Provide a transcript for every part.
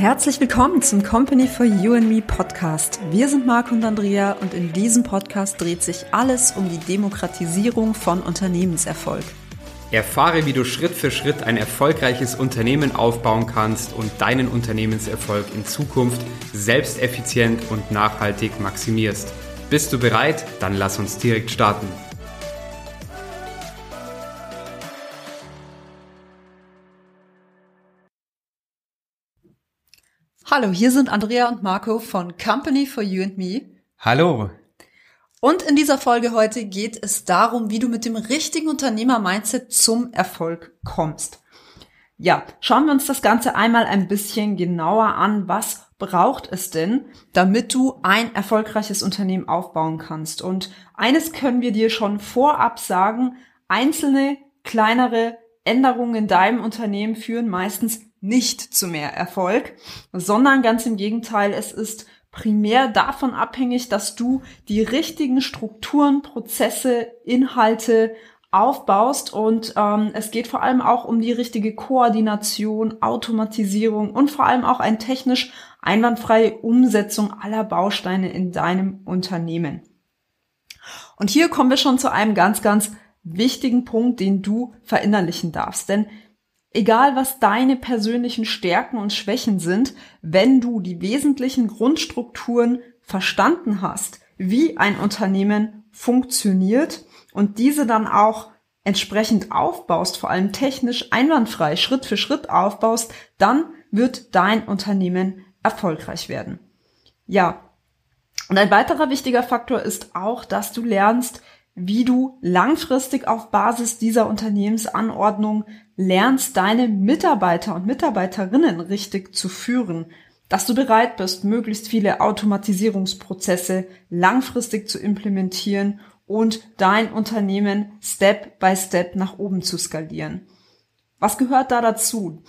Herzlich willkommen zum Company for You and Me Podcast. Wir sind Marc und Andrea und in diesem Podcast dreht sich alles um die Demokratisierung von Unternehmenserfolg. Erfahre, wie du Schritt für Schritt ein erfolgreiches Unternehmen aufbauen kannst und deinen Unternehmenserfolg in Zukunft selbsteffizient und nachhaltig maximierst. Bist du bereit? Dann lass uns direkt starten. Hallo, hier sind Andrea und Marco von Company for You and Me. Hallo. Und in dieser Folge heute geht es darum, wie du mit dem richtigen Unternehmer-Mindset zum Erfolg kommst. Ja, schauen wir uns das Ganze einmal ein bisschen genauer an. Was braucht es denn, damit du ein erfolgreiches Unternehmen aufbauen kannst? Und eines können wir dir schon vorab sagen, einzelne kleinere Änderungen in deinem Unternehmen führen meistens nicht zu mehr Erfolg, sondern ganz im Gegenteil, es ist primär davon abhängig, dass du die richtigen Strukturen, Prozesse, Inhalte aufbaust und ähm, es geht vor allem auch um die richtige Koordination, Automatisierung und vor allem auch eine technisch einwandfreie Umsetzung aller Bausteine in deinem Unternehmen. Und hier kommen wir schon zu einem ganz, ganz wichtigen Punkt, den du verinnerlichen darfst. Denn Egal was deine persönlichen Stärken und Schwächen sind, wenn du die wesentlichen Grundstrukturen verstanden hast, wie ein Unternehmen funktioniert und diese dann auch entsprechend aufbaust, vor allem technisch einwandfrei, Schritt für Schritt aufbaust, dann wird dein Unternehmen erfolgreich werden. Ja. Und ein weiterer wichtiger Faktor ist auch, dass du lernst, wie du langfristig auf Basis dieser Unternehmensanordnung lernst, deine Mitarbeiter und Mitarbeiterinnen richtig zu führen, dass du bereit bist, möglichst viele Automatisierungsprozesse langfristig zu implementieren und dein Unternehmen Step by Step nach oben zu skalieren. Was gehört da dazu?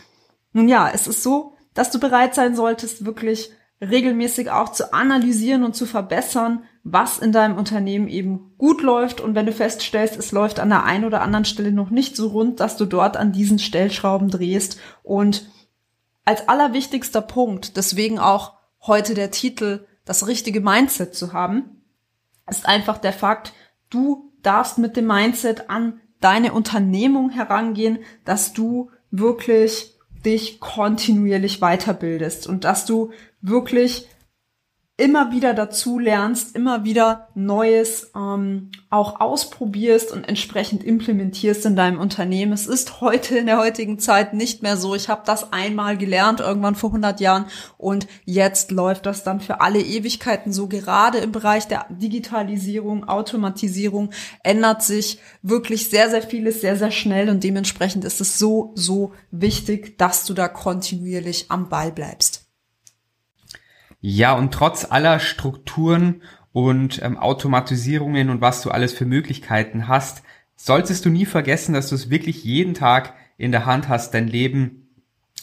Nun ja, es ist so, dass du bereit sein solltest, wirklich regelmäßig auch zu analysieren und zu verbessern, was in deinem Unternehmen eben gut läuft. Und wenn du feststellst, es läuft an der einen oder anderen Stelle noch nicht so rund, dass du dort an diesen Stellschrauben drehst. Und als allerwichtigster Punkt, deswegen auch heute der Titel, das richtige Mindset zu haben, ist einfach der Fakt, du darfst mit dem Mindset an deine Unternehmung herangehen, dass du wirklich dich kontinuierlich weiterbildest und dass du wirklich immer wieder dazu lernst, immer wieder Neues ähm, auch ausprobierst und entsprechend implementierst in deinem Unternehmen. Es ist heute in der heutigen Zeit nicht mehr so. Ich habe das einmal gelernt, irgendwann vor 100 Jahren und jetzt läuft das dann für alle Ewigkeiten so. Gerade im Bereich der Digitalisierung, Automatisierung ändert sich wirklich sehr, sehr vieles sehr, sehr schnell und dementsprechend ist es so, so wichtig, dass du da kontinuierlich am Ball bleibst. Ja, und trotz aller Strukturen und ähm, Automatisierungen und was du alles für Möglichkeiten hast, solltest du nie vergessen, dass du es wirklich jeden Tag in der Hand hast, dein Leben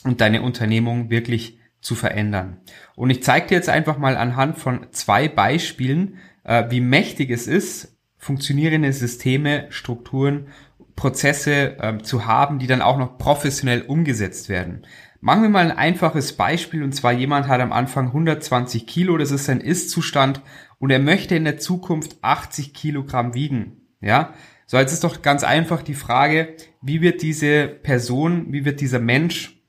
und deine Unternehmung wirklich zu verändern. Und ich zeige dir jetzt einfach mal anhand von zwei Beispielen, äh, wie mächtig es ist, funktionierende Systeme, Strukturen, Prozesse äh, zu haben, die dann auch noch professionell umgesetzt werden. Machen wir mal ein einfaches Beispiel und zwar jemand hat am Anfang 120 Kilo, das ist sein Ist-Zustand und er möchte in der Zukunft 80 Kilogramm wiegen. Ja, so jetzt ist doch ganz einfach die Frage, wie wird diese Person, wie wird dieser Mensch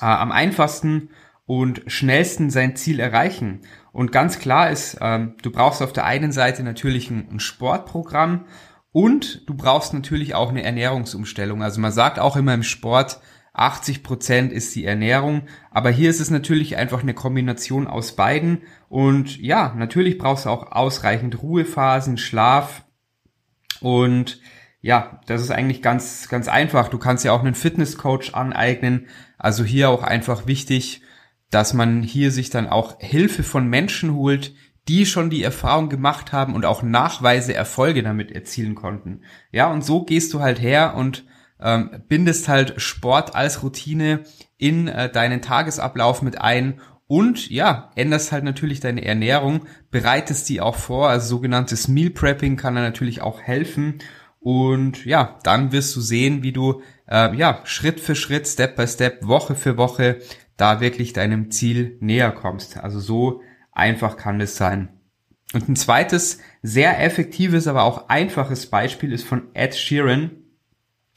äh, am einfachsten und schnellsten sein Ziel erreichen? Und ganz klar ist, ähm, du brauchst auf der einen Seite natürlich ein, ein Sportprogramm und du brauchst natürlich auch eine Ernährungsumstellung. Also man sagt auch immer im Sport, 80 Prozent ist die Ernährung. Aber hier ist es natürlich einfach eine Kombination aus beiden. Und ja, natürlich brauchst du auch ausreichend Ruhephasen, Schlaf. Und ja, das ist eigentlich ganz, ganz einfach. Du kannst ja auch einen Fitnesscoach aneignen. Also hier auch einfach wichtig, dass man hier sich dann auch Hilfe von Menschen holt, die schon die Erfahrung gemacht haben und auch nachweise Erfolge damit erzielen konnten. Ja, und so gehst du halt her und ähm, bindest halt Sport als Routine in äh, deinen Tagesablauf mit ein und ja, änderst halt natürlich deine Ernährung, bereitest die auch vor, also sogenanntes Meal Prepping kann da natürlich auch helfen Und ja, dann wirst du sehen, wie du äh, ja Schritt für Schritt, Step by Step, Woche für Woche da wirklich deinem Ziel näher kommst. Also so einfach kann es sein. Und ein zweites sehr effektives, aber auch einfaches Beispiel ist von Ed Sheeran.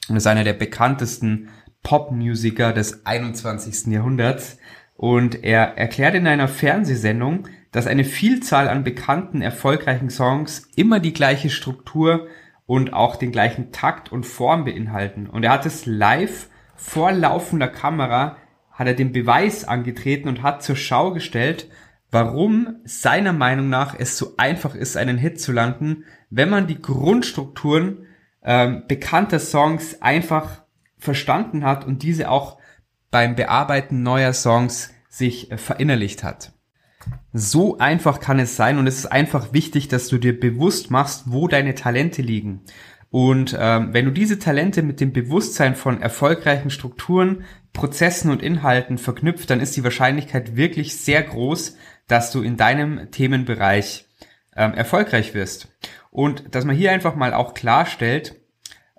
Das ist einer der bekanntesten Popmusiker des 21. Jahrhunderts. Und er erklärt in einer Fernsehsendung, dass eine Vielzahl an bekannten, erfolgreichen Songs immer die gleiche Struktur und auch den gleichen Takt und Form beinhalten. Und er hat es live vor laufender Kamera, hat er den Beweis angetreten und hat zur Schau gestellt, warum seiner Meinung nach es so einfach ist, einen Hit zu landen, wenn man die Grundstrukturen ähm, bekannter Songs einfach verstanden hat und diese auch beim Bearbeiten neuer Songs sich äh, verinnerlicht hat. So einfach kann es sein und es ist einfach wichtig, dass du dir bewusst machst, wo deine Talente liegen. Und ähm, wenn du diese Talente mit dem Bewusstsein von erfolgreichen Strukturen, Prozessen und Inhalten verknüpft, dann ist die Wahrscheinlichkeit wirklich sehr groß, dass du in deinem Themenbereich ähm, erfolgreich wirst. Und dass man hier einfach mal auch klarstellt,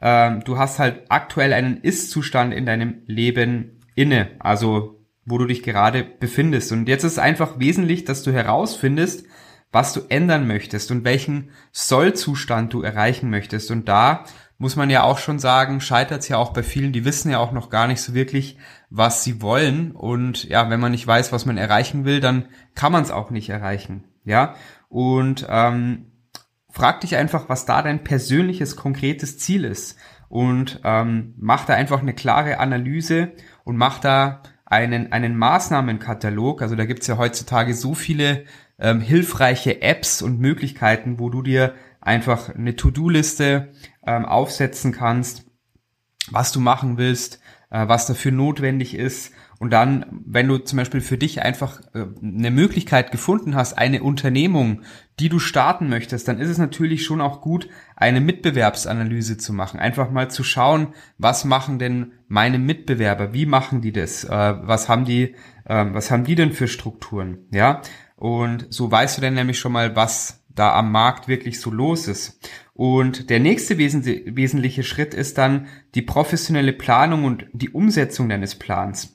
ähm, du hast halt aktuell einen Ist-Zustand in deinem Leben inne, also wo du dich gerade befindest. Und jetzt ist es einfach wesentlich, dass du herausfindest, was du ändern möchtest und welchen Sollzustand du erreichen möchtest. Und da muss man ja auch schon sagen, scheitert es ja auch bei vielen, die wissen ja auch noch gar nicht so wirklich, was sie wollen. Und ja, wenn man nicht weiß, was man erreichen will, dann kann man es auch nicht erreichen. Ja. Und ähm, frag dich einfach, was da dein persönliches, konkretes Ziel ist. Und ähm, mach da einfach eine klare Analyse und mach da einen, einen Maßnahmenkatalog. Also da gibt's ja heutzutage so viele ähm, hilfreiche Apps und Möglichkeiten, wo du dir einfach eine To-Do-Liste ähm, aufsetzen kannst, was du machen willst, äh, was dafür notwendig ist. Und dann, wenn du zum Beispiel für dich einfach äh, eine Möglichkeit gefunden hast, eine Unternehmung, die du starten möchtest, dann ist es natürlich schon auch gut, eine Mitbewerbsanalyse zu machen. Einfach mal zu schauen, was machen denn meine Mitbewerber? Wie machen die das? Äh, was haben die, äh, was haben die denn für Strukturen? Ja. Und so weißt du dann nämlich schon mal, was da am Markt wirklich so los ist. Und der nächste wesentliche Schritt ist dann die professionelle Planung und die Umsetzung deines Plans.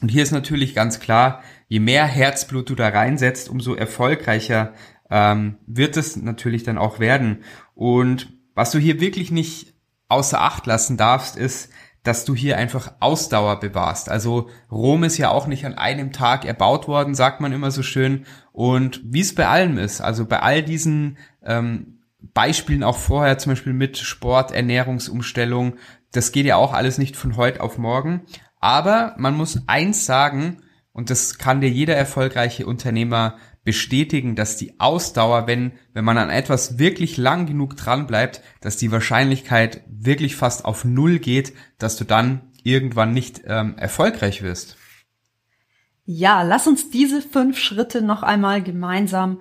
Und hier ist natürlich ganz klar, je mehr Herzblut du da reinsetzt, umso erfolgreicher ähm, wird es natürlich dann auch werden. Und was du hier wirklich nicht außer Acht lassen darfst, ist, dass du hier einfach Ausdauer bewahrst. Also Rom ist ja auch nicht an einem Tag erbaut worden, sagt man immer so schön. Und wie es bei allem ist, also bei all diesen ähm, Beispielen auch vorher, zum Beispiel mit Sport, Ernährungsumstellung, das geht ja auch alles nicht von heute auf morgen. Aber man muss eins sagen, und das kann dir jeder erfolgreiche Unternehmer bestätigen, dass die Ausdauer, wenn, wenn man an etwas wirklich lang genug dran bleibt, dass die Wahrscheinlichkeit wirklich fast auf Null geht, dass du dann irgendwann nicht ähm, erfolgreich wirst. Ja, lass uns diese fünf Schritte noch einmal gemeinsam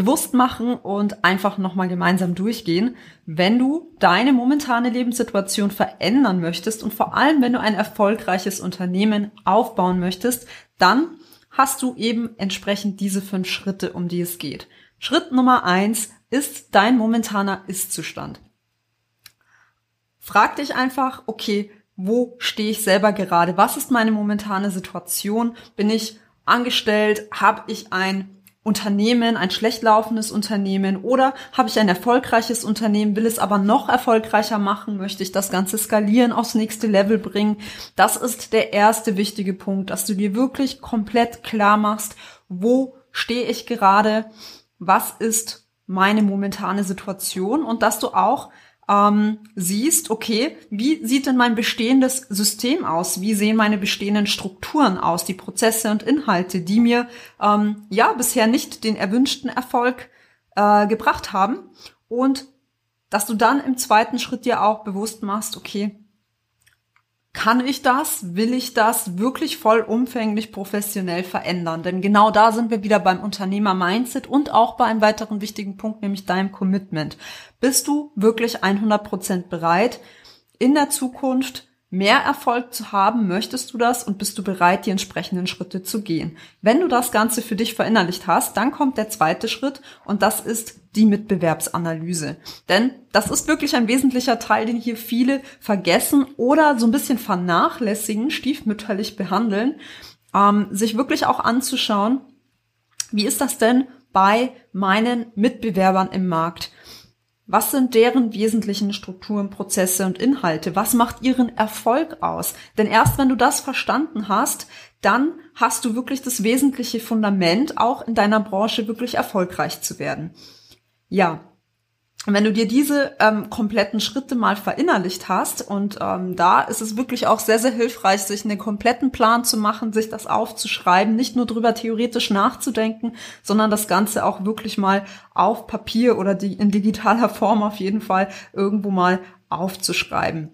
bewusst machen und einfach nochmal gemeinsam durchgehen, wenn du deine momentane Lebenssituation verändern möchtest und vor allem, wenn du ein erfolgreiches Unternehmen aufbauen möchtest, dann hast du eben entsprechend diese fünf Schritte, um die es geht. Schritt Nummer eins ist dein momentaner Ist-Zustand. Frag dich einfach, okay, wo stehe ich selber gerade? Was ist meine momentane Situation? Bin ich angestellt? Habe ich ein Unternehmen, ein schlecht laufendes Unternehmen oder habe ich ein erfolgreiches Unternehmen, will es aber noch erfolgreicher machen, möchte ich das Ganze skalieren, aufs nächste Level bringen. Das ist der erste wichtige Punkt, dass du dir wirklich komplett klar machst, wo stehe ich gerade, was ist meine momentane Situation und dass du auch ähm, siehst, okay, wie sieht denn mein bestehendes System aus? Wie sehen meine bestehenden Strukturen aus, die Prozesse und Inhalte, die mir ähm, ja bisher nicht den erwünschten Erfolg äh, gebracht haben? Und dass du dann im zweiten Schritt dir auch bewusst machst, okay, kann ich das, will ich das wirklich vollumfänglich professionell verändern? Denn genau da sind wir wieder beim Unternehmer-Mindset und auch bei einem weiteren wichtigen Punkt, nämlich deinem Commitment. Bist du wirklich 100% bereit, in der Zukunft mehr Erfolg zu haben? Möchtest du das und bist du bereit, die entsprechenden Schritte zu gehen? Wenn du das Ganze für dich verinnerlicht hast, dann kommt der zweite Schritt und das ist die Mitbewerbsanalyse. Denn das ist wirklich ein wesentlicher Teil, den hier viele vergessen oder so ein bisschen vernachlässigen, stiefmütterlich behandeln, ähm, sich wirklich auch anzuschauen, wie ist das denn bei meinen Mitbewerbern im Markt? Was sind deren wesentlichen Strukturen, Prozesse und Inhalte? Was macht ihren Erfolg aus? Denn erst wenn du das verstanden hast, dann hast du wirklich das wesentliche Fundament, auch in deiner Branche wirklich erfolgreich zu werden. Ja, wenn du dir diese ähm, kompletten Schritte mal verinnerlicht hast und ähm, da ist es wirklich auch sehr, sehr hilfreich, sich einen kompletten Plan zu machen, sich das aufzuschreiben, nicht nur drüber theoretisch nachzudenken, sondern das Ganze auch wirklich mal auf Papier oder die, in digitaler Form auf jeden Fall irgendwo mal aufzuschreiben.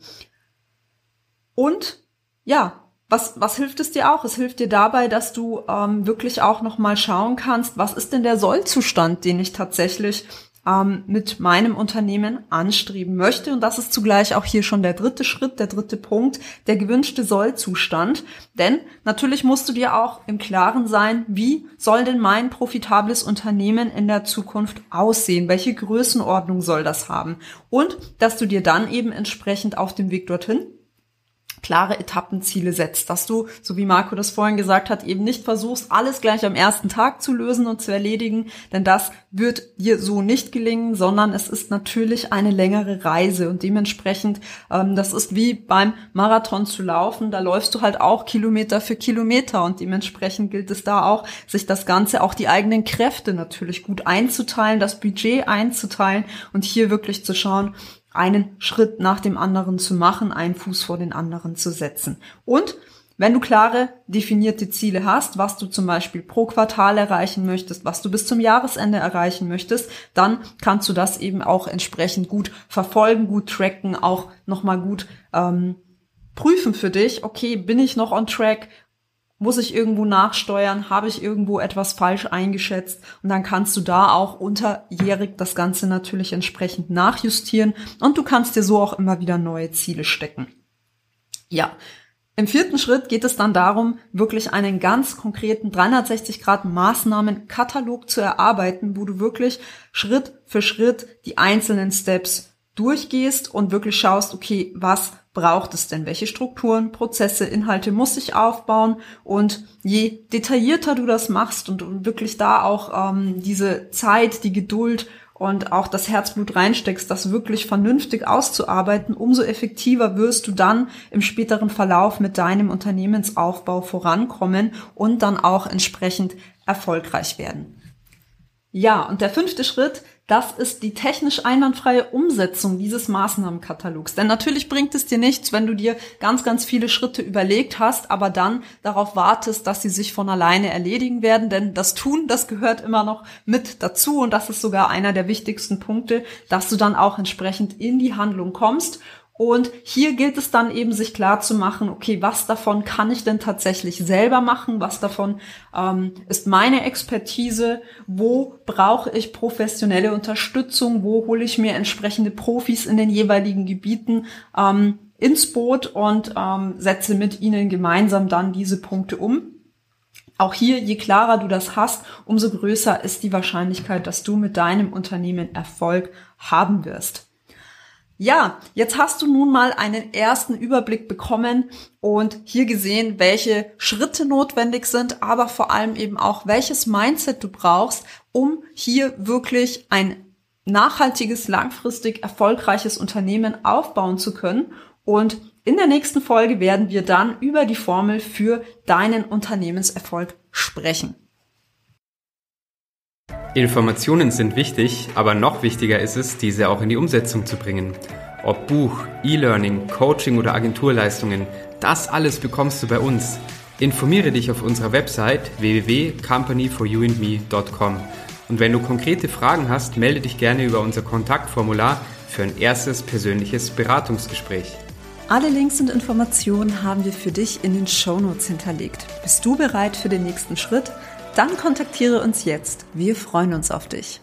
Und ja, was, was hilft es dir auch? Es hilft dir dabei, dass du ähm, wirklich auch noch mal schauen kannst, was ist denn der Sollzustand, den ich tatsächlich ähm, mit meinem Unternehmen anstreben möchte. Und das ist zugleich auch hier schon der dritte Schritt, der dritte Punkt, der gewünschte Sollzustand. Denn natürlich musst du dir auch im Klaren sein, wie soll denn mein profitables Unternehmen in der Zukunft aussehen? Welche Größenordnung soll das haben? Und dass du dir dann eben entsprechend auf dem Weg dorthin klare Etappenziele setzt, dass du, so wie Marco das vorhin gesagt hat, eben nicht versuchst, alles gleich am ersten Tag zu lösen und zu erledigen, denn das wird dir so nicht gelingen, sondern es ist natürlich eine längere Reise und dementsprechend, ähm, das ist wie beim Marathon zu laufen, da läufst du halt auch Kilometer für Kilometer und dementsprechend gilt es da auch, sich das Ganze, auch die eigenen Kräfte natürlich gut einzuteilen, das Budget einzuteilen und hier wirklich zu schauen, einen Schritt nach dem anderen zu machen, einen Fuß vor den anderen zu setzen. Und wenn du klare, definierte Ziele hast, was du zum Beispiel pro Quartal erreichen möchtest, was du bis zum Jahresende erreichen möchtest, dann kannst du das eben auch entsprechend gut verfolgen, gut tracken, auch nochmal gut ähm, prüfen für dich. Okay, bin ich noch on track? Muss ich irgendwo nachsteuern? Habe ich irgendwo etwas falsch eingeschätzt? Und dann kannst du da auch unterjährig das Ganze natürlich entsprechend nachjustieren und du kannst dir so auch immer wieder neue Ziele stecken. Ja. Im vierten Schritt geht es dann darum, wirklich einen ganz konkreten 360 Grad Maßnahmenkatalog zu erarbeiten, wo du wirklich Schritt für Schritt die einzelnen Steps durchgehst und wirklich schaust, okay, was braucht es denn? Welche Strukturen, Prozesse, Inhalte muss ich aufbauen? Und je detaillierter du das machst und, wirklich da auch ähm, diese Zeit, die Geduld und auch das Herzblut reinsteckst, das wirklich vernünftig auszuarbeiten, umso effektiver wirst du dann im späteren Verlauf mit deinem Unternehmensaufbau vorankommen und dann auch entsprechend erfolgreich werden. Ja, und der fünfte Schritt das ist die technisch einwandfreie Umsetzung dieses Maßnahmenkatalogs. Denn natürlich bringt es dir nichts, wenn du dir ganz, ganz viele Schritte überlegt hast, aber dann darauf wartest, dass sie sich von alleine erledigen werden. Denn das Tun, das gehört immer noch mit dazu und das ist sogar einer der wichtigsten Punkte, dass du dann auch entsprechend in die Handlung kommst und hier gilt es dann eben, sich klar zu machen, okay, was davon kann ich denn tatsächlich selber machen? Was davon ähm, ist meine Expertise? Wo brauche ich professionelle Unterstützung? Wo hole ich mir entsprechende Profis in den jeweiligen Gebieten ähm, ins Boot und ähm, setze mit ihnen gemeinsam dann diese Punkte um? Auch hier, je klarer du das hast, umso größer ist die Wahrscheinlichkeit, dass du mit deinem Unternehmen Erfolg haben wirst. Ja, jetzt hast du nun mal einen ersten Überblick bekommen und hier gesehen, welche Schritte notwendig sind, aber vor allem eben auch, welches Mindset du brauchst, um hier wirklich ein nachhaltiges, langfristig erfolgreiches Unternehmen aufbauen zu können. Und in der nächsten Folge werden wir dann über die Formel für deinen Unternehmenserfolg sprechen. Informationen sind wichtig, aber noch wichtiger ist es, diese auch in die Umsetzung zu bringen. Ob Buch, E-Learning, Coaching oder Agenturleistungen, das alles bekommst du bei uns. Informiere dich auf unserer Website www.companyforyouandme.com. Und wenn du konkrete Fragen hast, melde dich gerne über unser Kontaktformular für ein erstes persönliches Beratungsgespräch. Alle Links und Informationen haben wir für dich in den Shownotes hinterlegt. Bist du bereit für den nächsten Schritt? Dann kontaktiere uns jetzt. Wir freuen uns auf dich.